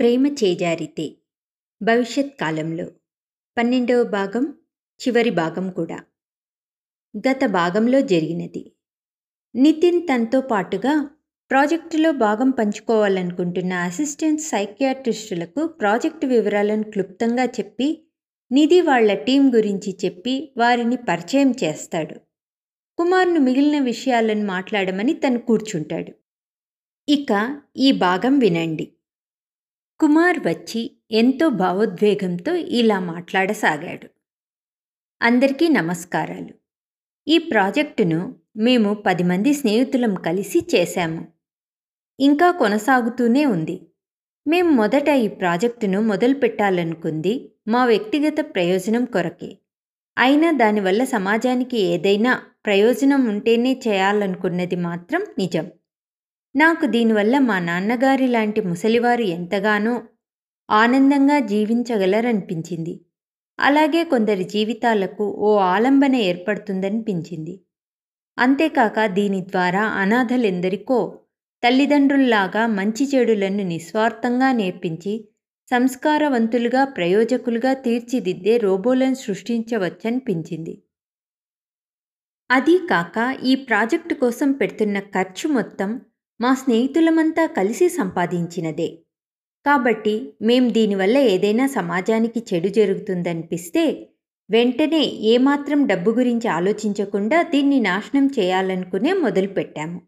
ప్రేమ చేజారితే. భవిష్యత్ కాలంలో. పన్నెండవ భాగం చివరి భాగం కూడా. గత భాగంలో జరిగినది. నితిన్ తనతో పాటుగా ప్రాజెక్టులో భాగం పంచుకోవాలనుకుంటున్న అసిస్టెంట్ సైకియాట్రిస్టులకు ప్రాజెక్టు వివరాలను క్లుప్తంగా చెప్పి నిధి వాళ్ళ టీం గురించి చెప్పి వారిని పరిచయం చేస్తాడు. కుమార్ను మిగిలిన విషయాలను మాట్లాడమని తను కూర్చుంటాడు. ఇక ఈ భాగం వినండి. కుమార్ వచ్చి ఎంతో భావోద్వేగంతో ఇలా మాట్లాడసాగాడు. అందరికీ నమస్కారాలు. ఈ ప్రాజెక్టును మేము పది మంది స్నేహితులం కలిసి చేశాము. ఇంకా కొనసాగుతూనే ఉంది. మేము మొదట ఈ ప్రాజెక్టును మొదలు పెట్టాలనుకుంది మా వ్యక్తిగత ప్రయోజనం కొరకే. అయినా దానివల్ల సమాజానికి ఏదైనా ప్రయోజనం ఉంటేనే చేయాలనుకున్నది మాత్రం నిజం. నాకు దీనివల్ల మా నాన్నగారి లాంటి ముసలివారు ఎంతగానో ఆనందంగా జీవించగలరనిపించింది. అలాగే కొందరి జీవితాలకు ఓ ఆలంబన ఏర్పడుతుందనిపించింది. అంతేకాక దీని ద్వారా అనాథలెందరికో తల్లిదండ్రుల్లాగా మంచి చెడులను నిస్వార్థంగా నేర్పించి సంస్కారవంతులుగా ప్రయోజకులుగా తీర్చిదిద్దే రోబోలను సృష్టించవచ్చనిపించింది. అదీ కాక ఈ ప్రాజెక్టు కోసం పెడుతున్న ఖర్చు మొత్తం మా స్నేహితులమంతా కలిసి సంపాదించినదే. కాబట్టి మేం దీనివల్ల ఏదైనా సమాజానికి చెడు జరుగుతుందనిపిస్తే వెంటనే ఏమాత్రం డబ్బు గురించి ఆలోచించకుండా దీన్ని నాశనం చేయాలనుకునే మొదలుపెట్టాము.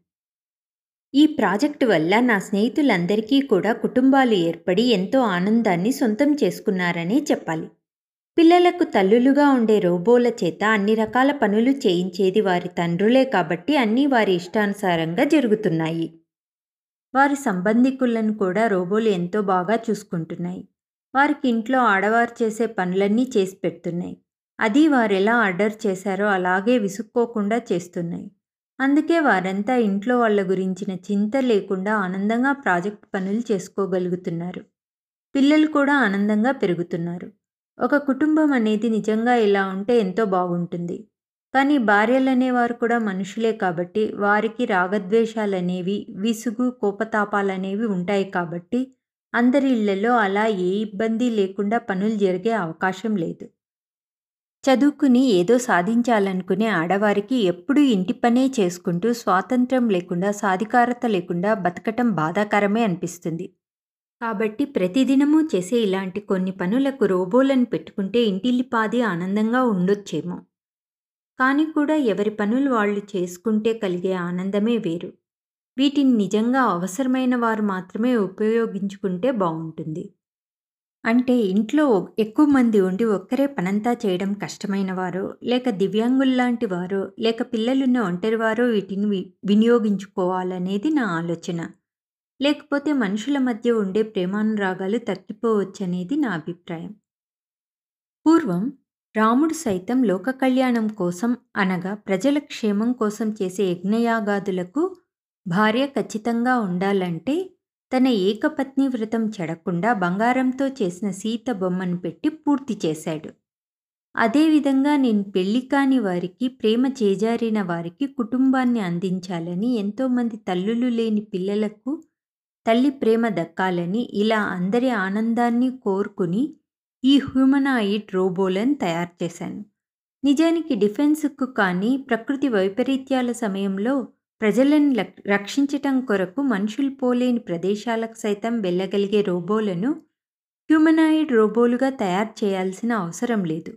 ఈ ప్రాజెక్టు వల్ల నా స్నేహితులందరికీ కూడా కుటుంబాలు ఏర్పడి ఎంతో ఆనందాన్ని సొంతం చేసుకున్నారనే చెప్పాలి. పిల్లలకు తల్లులుగా ఉండే రోబోల చేత అన్ని రకాల పనులు చేయించేది వారి తండ్రులే కాబట్టి అన్నీ వారి ఇష్టానుసారంగా జరుగుతున్నాయి. వారి సంబంధికులను కూడా రోబోలు ఎంతో బాగా చూసుకుంటున్నాయి. వారికి ఇంట్లో ఆడవారు చేసే పనులన్నీ చేసి పెడుతున్నాయి. అది వారు ఎలా ఆర్డర్ చేశారో అలాగే విసుక్కోకుండా చేస్తున్నాయి. అందుకే వారంతా ఇంట్లో వాళ్ళ గురించిన చింత లేకుండా ఆనందంగా ప్రాజెక్ట్ పనులు చేసుకోగలుగుతున్నారు. పిల్లలు కూడా ఆనందంగా పెరుగుతున్నారు. ఒక కుటుంబం అనేది నిజంగా ఇలా ఉంటే ఎంతో బాగుంటుంది. కానీ భార్యలనేవారు కూడా మనుషులే కాబట్టి వారికి రాగద్వేషాలనేవి విసుగు కోపతాపాలనేవి ఉంటాయి కాబట్టి అందరి ఇళ్ళలో అలా ఏ ఇబ్బంది లేకుండా పనులు జరిగే అవకాశం లేదు. చదువుకుని ఏదో సాధించాలనుకునే ఆడవారికి ఎప్పుడూ ఇంటి పనే చేసుకుంటూ స్వాతంత్రం లేకుండా సాధికారత లేకుండా బతకటం బాధాకరమే అనిపిస్తుంది. కాబట్టి ప్రతిదినము చేసే ఇలాంటి కొన్ని పనులకు రోబోలను పెట్టుకుంటే ఇంటిల్లిపాది ఆనందంగా ఉండొచ్చేమో. కానీ కూడా ఎవరి పనులు వాళ్ళు చేసుకుంటే కలిగే ఆనందమే వేరు. వీటిని నిజంగా అవసరమైన వారు మాత్రమే ఉపయోగించుకుంటే బాగుంటుంది. అంటే ఇంట్లో ఎక్కువ మంది ఉండి ఒక్కరే పనంతా చేయడం కష్టమైన వారు లేక దివ్యాంగుల్లాంటి వారు లేక పిల్లలున్న ఒంటరి వారో వీటిని వినియోగించుకోవాలనేది నా ఆలోచన. లేకపోతే మనుషుల మధ్య ఉండే ప్రేమానురాగాలు తగ్గిపోవచ్చనేది నా అభిప్రాయం. పూర్వం రాముడు సైతం లోక కళ్యాణం కోసం అనగా ప్రజల క్షేమం కోసం చేసే యజ్ఞయాగాదులకు భార్య ఖచ్చితంగా ఉండాలంటే తన ఏకపత్ని వ్రతం చెడకుండా బంగారంతో చేసిన సీత బొమ్మను పెట్టి పూర్తి చేశాడు. అదేవిధంగా నేను పెళ్ళి కాని వారికి ప్రేమ చేజారిన వారికి కుటుంబాన్ని అందించాలని ఎంతోమంది తల్లులు లేని పిల్లలకు తల్లి ప్రేమ దక్కాలని ఇలా అందరి ఆనందాన్ని కోరుకుని ఈ హ్యూమనాయిడ్ రోబోలను తయారు చేశాను. నిజానికి డిఫెన్స్కు కానీ ప్రకృతి వైపరీత్యాల సమయంలో ప్రజలను రక్షించటం కొరకు మనుషులు పోలేని ప్రదేశాలకు సైతం వెళ్ళగలిగే రోబోలను హ్యూమనాయిడ్ రోబోలుగా తయారు చేయాల్సిన అవసరం లేదు.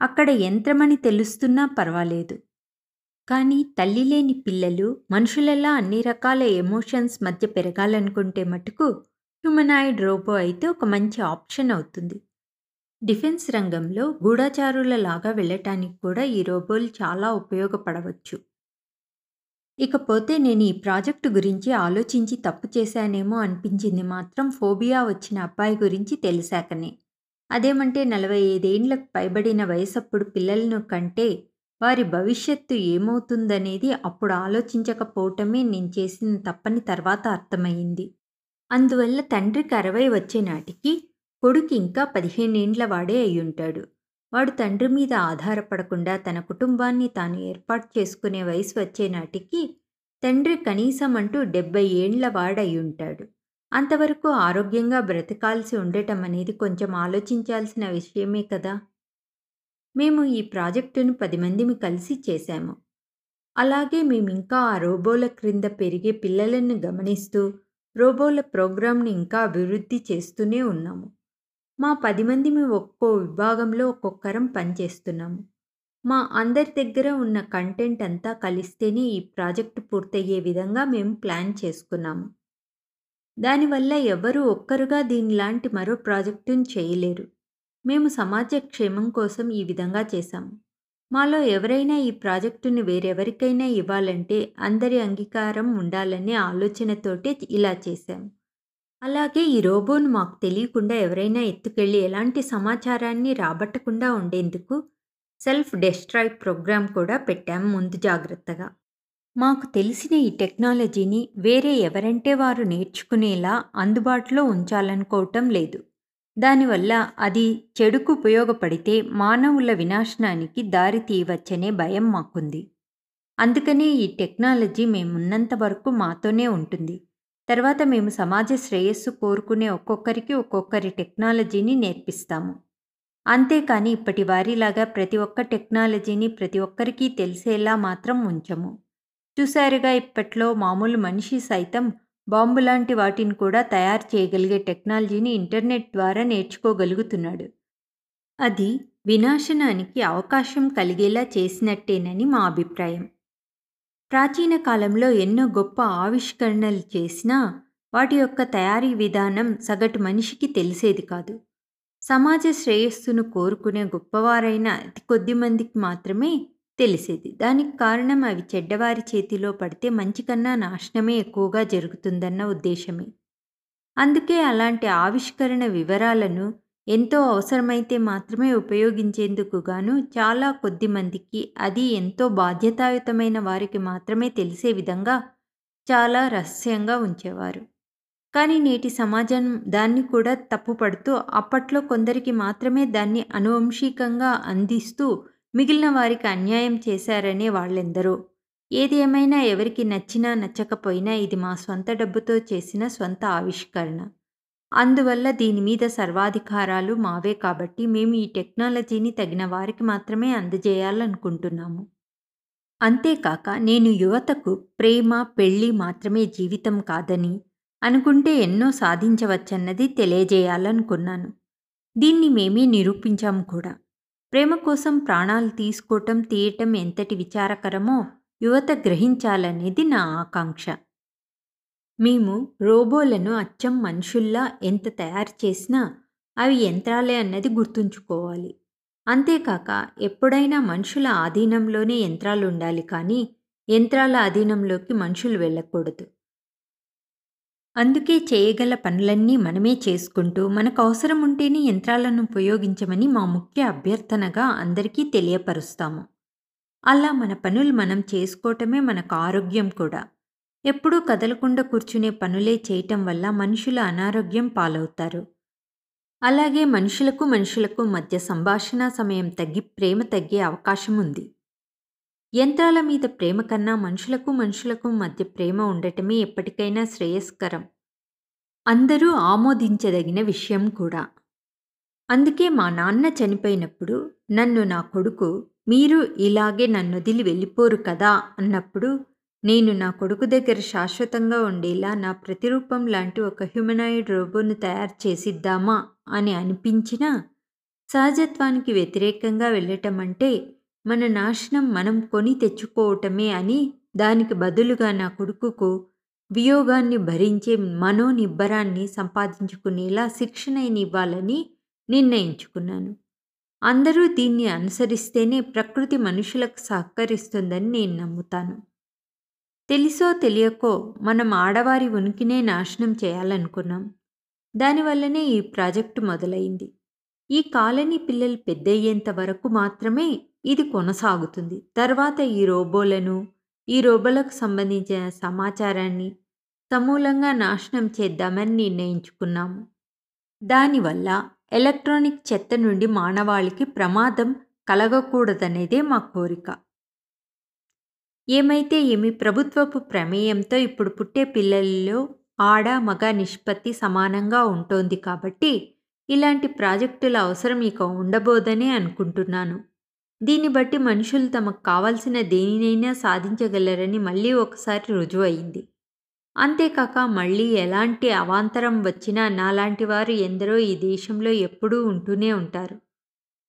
అక్కడ యంత్రమని తెలుస్తున్నా పర్వాలేదు. కానీ తల్లి లేని పిల్లలు మనుషులలా అన్ని రకాల ఎమోషన్స్ మధ్య పెరగాలనుకుంటే మటుకు హ్యూమనాయిడ్ రోబో అయితే ఒక మంచి ఆప్షన్ అవుతుంది. డిఫెన్స్ రంగంలో గూఢచారులలాగా వెళ్ళటానికి కూడా ఈ రోబోలు చాలా ఉపయోగపడవచ్చు. ఇకపోతే నేను ఈ ప్రాజెక్టు గురించి ఆలోచించి తప్పు చేశానేమో అనిపించింది మాత్రం ఫోబియా వచ్చిన అబ్బాయి గురించి తెలిసాకనే. అదేమంటే నలభై ఐదేండ్లకు పైబడిన వయసప్పుడు పిల్లలను కంటే వారి భవిష్యత్తు ఏమవుతుందనేది అప్పుడు ఆలోచించకపోవటమే నేను చేసిన తప్పని తర్వాత అర్థమైంది అందువల్ల తండ్రికి అరవై వచ్చే నాటికి కొడుకు ఇంకా పదిహేనేండ్ల వాడే అయ్యుంటాడు. వాడు తండ్రి మీద ఆధారపడకుండా తన కుటుంబాన్ని తాను ఏర్పాటు చేసుకునే వయసు వచ్చే నాటికి తండ్రి కనీసం అంటూ డెబ్బై ఏండ్ల వాడయ్యుంటాడు. అంతవరకు ఆరోగ్యంగా బ్రతకాల్సి ఉండటం అనేది కొంచెం ఆలోచించాల్సిన విషయమే కదా! మేము ఈ ప్రాజెక్టును పది మందిమి కలిసి చేశాము. అలాగే మేము ఇంకా ఆ రోబోల క్రింద పెరిగే పిల్లలను గమనిస్తూ రోబోల ప్రోగ్రాంని ఇంకా అభివృద్ధి చేస్తూనే ఉన్నాము. మా పది మేము ఒక్కో విభాగంలో ఒక్కొక్కరం పనిచేస్తున్నాము మా అందరి దగ్గర ఉన్న కంటెంట్ అంతా కలిస్తేనే ఈ ప్రాజెక్టు పూర్తయ్యే విధంగా మేము ప్లాన్ చేసుకున్నాము. దానివల్ల ఎవరు ఒక్కరుగా దీనిలాంటి మరో ప్రాజెక్టును చేయలేరు. మేము సమాజ క్షేమం కోసం ఈ విధంగా చేశాము. మాలో ఎవరైనా ఈ ప్రాజెక్టుని వేరెవరికైనా ఇవ్వాలంటే అందరి అంగీకారం ఉండాలనే ఆలోచనతోటే ఇలా చేశాము. అలాగే ఈ రోబోను మాకు తెలియకుండా ఎవరైనా ఎత్తుకెళ్ళి ఎలాంటి సమాచారాన్ని రాబట్టకుండా ఉండేందుకు సెల్ఫ్ డెస్ట్రాయ్ ప్రోగ్రామ్ కూడా పెట్టాము ముందు జాగ్రత్తగా. మాకు తెలిసిన ఈ టెక్నాలజీని వేరే ఎవరంటే వారు నేర్చుకునేలా అందుబాటులో ఉంచాలనుకోవటం లేదు. దానివల్ల అది చెడుకు ఉపయోగపడితే మానవుల వినాశనానికి దారి తీయవచ్చనే భయం మాకుంది. అందుకనే ఈ టెక్నాలజీ మేమున్నంత వరకు మాతోనే ఉంటుంది. తర్వాత మేము సమాజ శ్రేయస్సు కోరుకునే ఒక్కొక్కరికి ఒక్కొక్కరి టెక్నాలజీని నేర్పిస్తాము. అంతేకాని ఇప్పటి వారిలాగా ప్రతి ఒక్క టెక్నాలజీని ప్రతి ఒక్కరికి తెలిసేలా మాత్రం ఉంచము. చూశారుగా ఇప్పట్లో మామూలు మనిషి సైతం బాంబు లాంటి వాటిని కూడా తయారు చేయగలిగే టెక్నాలజీని ఇంటర్నెట్ ద్వారా నేర్చుకోగలుగుతున్నాడు. అది వినాశనానికి అవకాశం కలిగేలా చేసినట్టేనని మా అభిప్రాయం. ప్రాచీన కాలంలో ఎన్నో గొప్ప ఆవిష్కరణలు చేసినా వాటి యొక్క తయారీ విధానం సగటు మనిషికి తెలిసేది కాదు. సమాజ శ్రేయస్సును కోరుకునే గొప్పవారైన అతి కొద్ది మందికి మాత్రమే తెలిసేది. దానికి కారణం అవి చెడ్డవారి చేతిలో పడితే మంచి కన్నా నాశనమే ఎక్కువగా జరుగుతుందన్న ఉద్దేశమే. అందుకే అలాంటి ఆవిష్కరణ వివరాలను ఎంతో అవసరమైతే మాత్రమే ఉపయోగించేందుకు గాను చాలా కొద్ది మందికి అది ఎంతో బాధ్యతాయుతమైన వారికి మాత్రమే తెలిసే విధంగా చాలా రహస్యంగా ఉంచేవారు. కానీ నేటి సమాజం దాన్ని కూడా తప్పుపడుతూ అప్పట్లో కొందరికి మాత్రమే దాన్ని అనువంశికంగా అందిస్తూ మిగిలిన వారికి అన్యాయం చేశారనే వాళ్ళెందరో. ఏది ఏమైనా ఎవరికి నచ్చినా నచ్చకపోయినా ఇది మా స్వంత డబ్బుతో చేసిన స్వంత ఆవిష్కరణ. అందువల్ల దీని మీద సర్వాధికారాలు మావే కాబట్టి మేము ఈ టెక్నాలజీని తగిన వారికి మాత్రమే అందజేయాలనుకుంటున్నాము. అంతేకాక నేను యువతకు ప్రేమ పెళ్ళి మాత్రమే జీవితం కాదని అనుకుంటే ఎన్నో సాధించవచ్చన్నది తెలియజేయాలనుకున్నాను. దీన్ని మేమే నిరూపించాము కూడా. ప్రేమ కోసం ప్రాణాలు తీసుకోవటం తీయటం ఎంతటి విచారకరమో యువత గ్రహించాలనేది నా ఆకాంక్ష. మేము రోబోలను అచ్చం మనుషుల్లా ఎంత తయారు చేసినా అవి యంత్రాలే అన్నది గుర్తుంచుకోవాలి. అంతేకాక ఎప్పుడైనా మనుషుల ఆధీనంలోనే యంత్రాలు ఉండాలి కానీ యంత్రాల అధీనంలోకి మనుషులు వెళ్ళకూడదు. అందుకే చేయగల పనులన్నీ మనమే చేసుకుంటూ మనకు అవసరం ఉంటేనే యంత్రాలను ఉపయోగించమని మా ముఖ్య అభ్యర్థనగా అందరికీ తెలియపరుస్తాము. అలా మన పనులు మనం చేసుకోవటమే మనకు ఆరోగ్యం కూడా. ఎప్పుడూ కదలకుండా కూర్చునే పనులే చేయటం వల్ల మనుషుల అనారోగ్యం పాలవుతారు. అలాగే మనుషులకు మనుషులకు మధ్య సంభాషణ సమయం తగ్గి ప్రేమ తగ్గే అవకాశం ఉంది యంత్రాల మీద ప్రేమ కన్నా మనుషులకు మనుషులకు మధ్య ప్రేమ ఉండటమే ఎప్పటికైనా శ్రేయస్కరం. అందరూ ఆమోదించదగిన విషయం కూడా. అందుకే మా నాన్న చనిపోయినప్పుడు నన్ను నా కొడుకు మీరు ఇలాగే నన్ను వదిలి వెళ్ళిపోరు కదా అన్నప్పుడు నేను నా కొడుకు దగ్గర శాశ్వతంగా ఉండేలా నా ప్రతిరూపం లాంటి ఒక హ్యూమనాయిడ్ రోబోను తయారు చేసిద్దామా అని అనిపించినా సహజత్వానికి వ్యతిరేకంగా వెళ్ళటం అంటే మన నాశనం మనం కొని తెచ్చుకోవటమే అని దానికి బదులుగా నా కొడుకుకు వియోగాన్ని భరించే మనోనిబ్బరాన్ని సంపాదించుకునేలా శిక్షణనివ్వాలని నిర్ణయించుకున్నాను. అందరూ దీన్ని అనుసరిస్తేనే ప్రకృతి మనుషులకు సహకరిస్తుందని నేను నమ్ముతాను. తెలిసో తెలియకో మనం ఆడవారి ఉనికినే నాశనం చేయాలనుకున్నాం. దానివల్లనే ఈ ప్రాజెక్టు మొదలైంది. ఈ కాలనీ పిల్లలు పెద్దయ్యేంత వరకు మాత్రమే ఇది కొనసాగుతుంది. తర్వాత ఈ రోబోలను ఈ రోబోలకు సంబంధించిన సమాచారాన్ని సమూలంగా నాశనం చేద్దామని నిర్ణయించుకున్నాము. దానివల్ల ఎలక్ట్రానిక్ చెత్త నుండి మానవాళికి ప్రమాదం కలగకూడదనేదే మా కోరిక. ఏమైతే ఏమి ప్రభుత్వపు ప్రమేయంతో ఇప్పుడు పుట్టే పిల్లల్లో ఆడ మగ నిష్పత్తి సమానంగా ఉంటోంది కాబట్టి ఇలాంటి ప్రాజెక్టుల అవసరం ఇక ఉండబోదనే అనుకుంటున్నాను. దీన్ని బట్టి మనుషులు తమకు కావలసిన దేనినైనా సాధించగలరని మళ్ళీ ఒకసారి రుజువయింది. అంతేకాక మళ్ళీ ఎలాంటి అవాంతరం వచ్చినా నాలాంటి వారు ఎందరో ఈ దేశంలో ఎప్పుడూ ఉంటూనే ఉంటారు.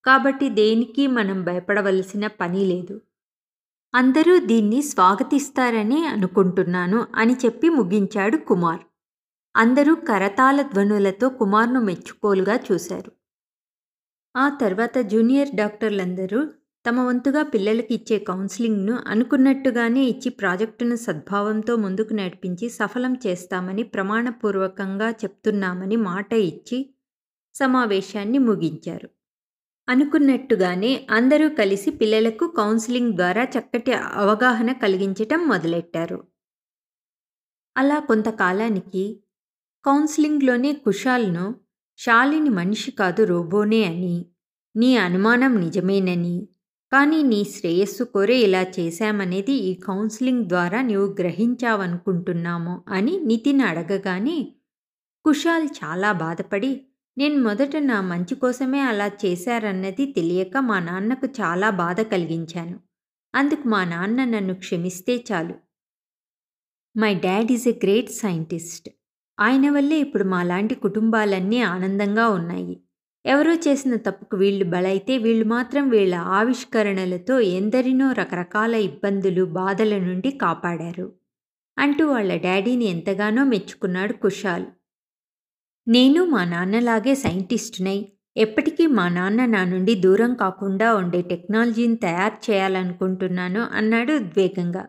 కాబట్టి దేనికి మనం భయపడవలసిన పని లేదు. అందరూ దీన్ని స్వాగతిస్తారని అనుకుంటున్నాను అని చెప్పి ముగించాడు కుమార్. అందరూ కరతాళ ధ్వనులతో కుమార్ను మెచ్చుకోలుగా చూశారు. ఆ తర్వాత జూనియర్ డాక్టర్లందరూ తమ వంతుగా పిల్లలకి ఇచ్చే కౌన్సిలింగ్ను అనుకున్నట్టుగానే ఇచ్చి ప్రాజెక్టును సద్భావంతో ముందుకు నడిపించి సఫలం చేస్తామని ప్రమాణపూర్వకంగా చెప్తున్నామని మాట ఇచ్చి సమావేశాన్ని ముగించారు. అనుకున్నట్టుగానే అందరూ కలిసి పిల్లలకు కౌన్సిలింగ్ ద్వారా చక్కటి అవగాహన కలిగించటం మొదలెట్టారు. అలా కొంతకాలానికి కౌన్సిలింగ్లోనే కుషాల్ను శాలిని మనిషి కాదు రోబోనే అని నీ అనుమానం నిజమేనని కానీ నీ శ్రేయస్సు కోరే ఇలా చేశామనేది ఈ కౌన్సిలింగ్ ద్వారా నీవు గ్రహించావనుకుంటున్నాము అని నితిన్ అడగగానే కుషాల్ చాలా బాధపడి నేను మొదట నా మంచి కోసమే అలా చేశారన్నది తెలియక మా నాన్నకు చాలా బాధ కలిగించాను. అందుకు మా నాన్న నన్ను క్షమిస్తే చాలు. My dad is a great scientist. ఆయన వల్లే ఇప్పుడు మాలాంటి కుటుంబాలన్నీ ఆనందంగా ఉన్నాయి. ఎవరో చేసిన తప్పుకు వీళ్ళు బలైతే వీళ్ళు మాత్రం వీళ్ళ ఆవిష్కరణలతో ఎందరినో రకరకాల ఇబ్బందులు బాధల నుండి కాపాడారు. అంటూ వాళ్ళ డాడీని ఎంతగానో మెచ్చుకున్నాడు కుషాల్ నేను మా నాన్నలాగే సైంటిస్టునై ఎప్పటికీ మా నాన్న నా నుండి దూరం కాకుండా ఉండే టెక్నాలజీని తయారు చేయాలనుకుంటున్నాను అన్నాడు ఉద్వేగంగా.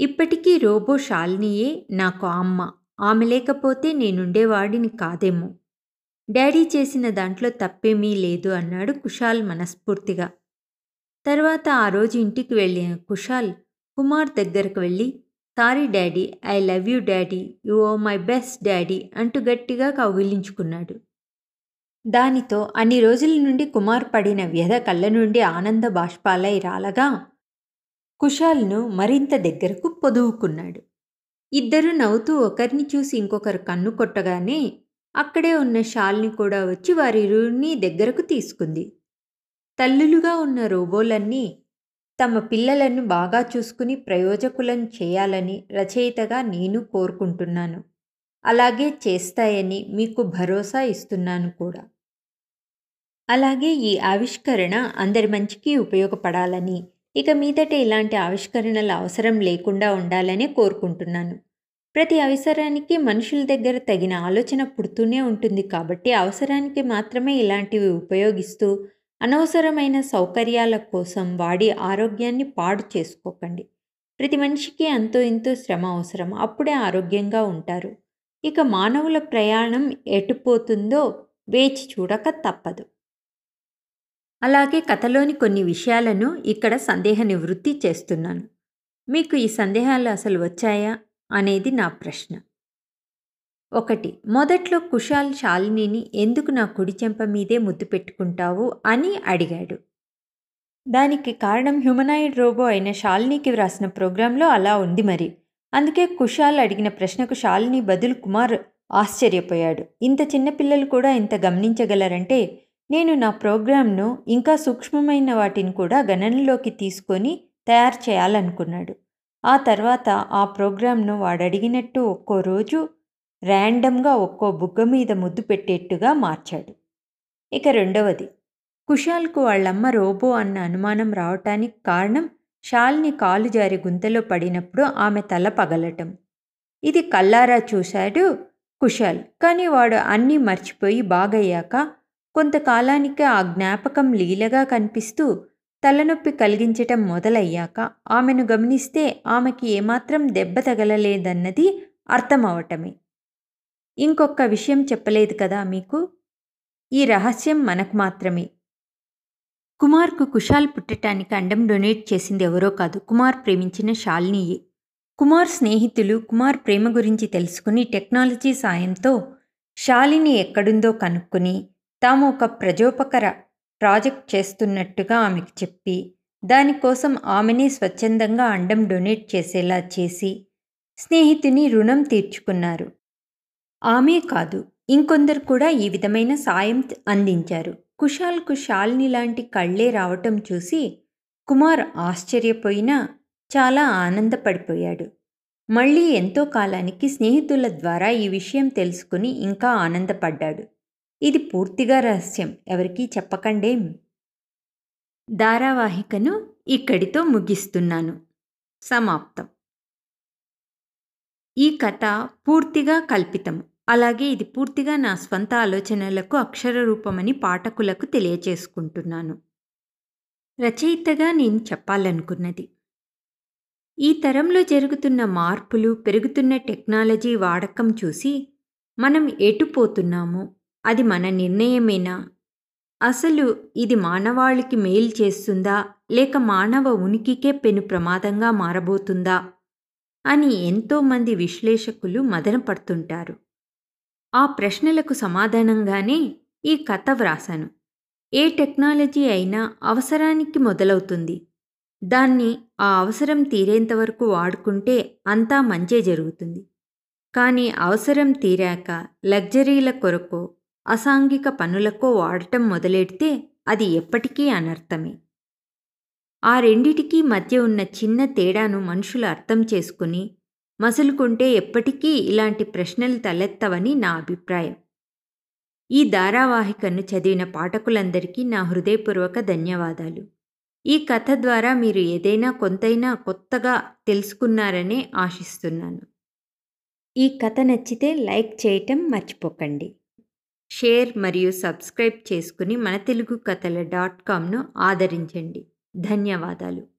ఇప్పటికీ రోబో షాలినియే నాకు అమ్మ ఆమె లేకపోతే నేనుండేవాడిని కాదేమో. డాడీ చేసిన దాంట్లో తప్పేమీ లేదు అన్నాడు కుషాల్ మనస్ఫూర్తిగా. తర్వాత ఆ రోజు ఇంటికి వెళ్ళిన కుషాల్ కుమార్ దగ్గరకు వెళ్ళి sorry daddy I love you daddy you oh my best daddy అంటూ గట్టిగా కౌగిలించుకున్నాడు. దానితో అన్ని రోజుల నుండి కుమార్ పడిన వ్యధ కళ్ళ నుండి ఆనంద బాష్పాలై రాలగా కుషాల్ను మరింత దగ్గరకు పొదువుకున్నాడు. ఇద్దరు నవ్వుతూ ఒకరిని చూసి ఇంకొకరు కన్ను కొట్టగానే అక్కడే ఉన్న షాల్ని కూడా వచ్చి వారిరుని దగ్గరకు తీసుకుంది. తల్లులుగా ఉన్న రోబోలన్నీ తమ పిల్లలను బాగా చూసుకుని ప్రయోజకులను చేయాలని రచయితగా నేను కోరుకుంటున్నాను. అలాగే చేస్తాయని మీకు భరోసా ఇస్తున్నాను కూడా. అలాగే ఈ ఆవిష్కరణ అందరి మంచికి ఉపయోగపడాలని ఇక మీదట ఇలాంటి ఆవిష్కరణల అవసరం లేకుండా ఉండాలని కోరుకుంటున్నాను. ప్రతి అవసరానికి మనుషుల దగ్గర తగిన ఆలోచన పుడుతూనే ఉంటుంది కాబట్టి అవసరానికి మాత్రమే ఇలాంటివి ఉపయోగిస్తూ అనవసరమైన సౌకర్యాల కోసం వాడి ఆరోగ్యాన్ని పాడు చేసుకోకండి. ప్రతి మనిషికి అంతో ఇంతో శ్రమ అవసరం. అప్పుడే ఆరోగ్యంగా ఉంటారు. ఇక మానవుల ప్రయాణం ఎటుపోతుందో వేచి చూడక తప్పదు. అలాగే కథలోని కొన్ని విషయాలను ఇక్కడ సందేహ నివృత్తి చేస్తున్నాను. మీకు ఈ సందేహాలు అసలు వచ్చాయా? అనేది నా ప్రశ్న. ఒకటి మొదట్లో కుషాల్ శాలినిని ఎందుకు నా కుడి చెంప మీదే ముద్దు పెట్టుకుంటావు అని అడిగాడు. దానికి కారణం హ్యూమనాయిడ్ రోబో అయిన శాలినికి వ్రాసిన ప్రోగ్రాంలో అలా ఉంది మరి. అందుకే కుషాల్ అడిగిన ప్రశ్నకు శాలిని బదులు కుమార్ ఆశ్చర్యపోయాడు. ఇంత చిన్నపిల్లలు కూడా ఇంత గమనించగలరంటే నేను నా ప్రోగ్రాంను ఇంకా సూక్ష్మమైన వాటిని కూడా గణనలోకి తీసుకొని తయారు చేయాలనుకున్నాడు. ఆ తర్వాత ఆ ప్రోగ్రాంను వాడడిగినట్టు ఒక్కో రోజు ర్యాండమ్గా ఒక్కో బుగ్గ మీద ముద్దు పెట్టేట్టుగా మార్చాడు. ఇక రెండవది కుషాల్కు వాళ్ళమ్మ రోబో అన్న అనుమానం రావటానికి కారణం షాల్ని కాలు జారి గుంతలో పడినప్పుడు ఆమె తల పగలటం. ఇది కల్లారా చూశాడు కుషాల్ కానీ వాడు అన్నీ మర్చిపోయి బాగయ్యాక కొంతకాలానికి ఆ జ్ఞాపకం లీలగా కనిపిస్తూ తలనొప్పి కలిగించటం మొదలయ్యాక ఆమెను గమనిస్తే ఆమెకి ఏమాత్రం దెబ్బ తగలలేదన్నది అర్థమవటమే. ఇంకొక విషయం చెప్పలేదు కదా మీకు? ఈ రహస్యం మనకు మాత్రమే. కుమార్కు కుషాల్ పుట్టటానికి అండం డొనేట్ చేసింది ఎవరో కాదు కుమార్ ప్రేమించిన శాలినియే కుమార్ స్నేహితులు కుమార్ ప్రేమ గురించి తెలుసుకుని టెక్నాలజీ సాయంతో శాలిని ఎక్కడుందో కనుక్కొని తాము ఒక ప్రజోపకర ప్రాజెక్ట్ చేస్తున్నట్టుగా ఆమెకు చెప్పి దానికోసం ఆమెనే స్వచ్ఛందంగా అండం డొనేట్ చేసేలా చేసి స్నేహితుని రుణం తీర్చుకున్నారు. ఆమె కాదు. ఇంకొందరు కూడా ఈ విధమైన సాయం అందించారు. కుషాల్కు శాలిని లాంటి కళ్ళే రావటం చూసి కుమార్ ఆశ్చర్యపోయినా చాలా ఆనందపడిపోయాడు. మళ్ళీ ఎంతో కాలానికి స్నేహితుల ద్వారా ఈ విషయం తెలుసుకుని ఇంకా ఆనందపడ్డాడు. ఇది పూర్తిగా రహస్యం. ఎవరికీ చెప్పకండేం? ధారావాహికను ఇక్కడితో ముగిస్తున్నాను. సమాప్తం. ఈ కథ పూర్తిగా కల్పితం అలాగే ఇది పూర్తిగా నా స్వంత ఆలోచనలకు అక్షర రూపమని పాఠకులకు తెలియచేసుకుంటున్నాను. రచయితగా నేను చెప్పాలనుకున్నది. ఈ తరంలో జరుగుతున్న మార్పులు పెరుగుతున్న టెక్నాలజీ వాడకం చూసి మనం ఎటుపోతున్నామో అది మన నిర్ణయమేనా? అసలు ఇది మానవాళికి మేలు చేస్తుందా? లేక మానవ ఉనికికే పెను ప్రమాదంగా మారబోతుందా? అని ఎంతోమంది విశ్లేషకులు మదనపడుతుంటారు ఆ ప్రశ్నలకు సమాధానంగానే ఈ కథ వ్రాసాను ఏ టెక్నాలజీ అయినా అవసరానికి మొదలవుతుంది. దాన్ని ఆ అవసరం తీరేంతవరకు వాడుకుంటే అంతా మంచే జరుగుతుంది. కానీ అవసరం తీరాక లగ్జరీల కొరకో అసాంఘిక పనులకో వాడటం మొదలెడితే అది ఎప్పటికీ అనర్థమే. ఆ రెండిటికీ మధ్య ఉన్న చిన్న తేడాను మనుషులు అర్థం చేసుకుని మసులుకుంటే ఎప్పటికీ ఇలాంటి ప్రశ్నలు తలెత్తవని నా అభిప్రాయం. ఈ ధారావాహికను చదివిన పాఠకులందరికీ నా హృదయపూర్వక ధన్యవాదాలు. ఈ కథ ద్వారా మీరు ఏదైనా కొంతైనా కొత్తగా తెలుసుకున్నారనే ఆశిస్తున్నాను. ఈ కథ నచ్చితే లైక్ చేయటం మర్చిపోకండి. షేర్ మరియు సబ్స్క్రైబ్ చేసుకుని మన తెలుగు కథల డాట్ కామ్ను ఆదరించండి. ధన్యవాదాలు.